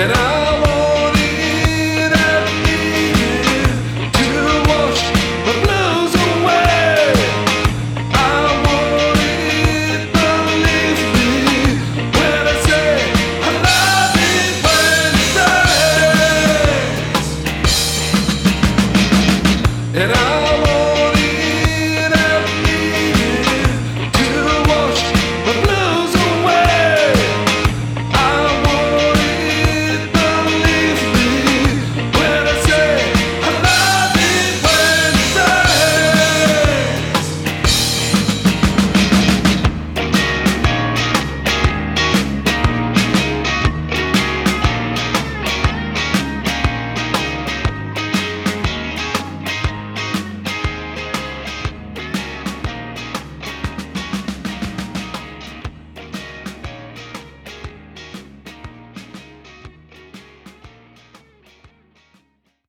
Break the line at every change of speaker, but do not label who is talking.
And I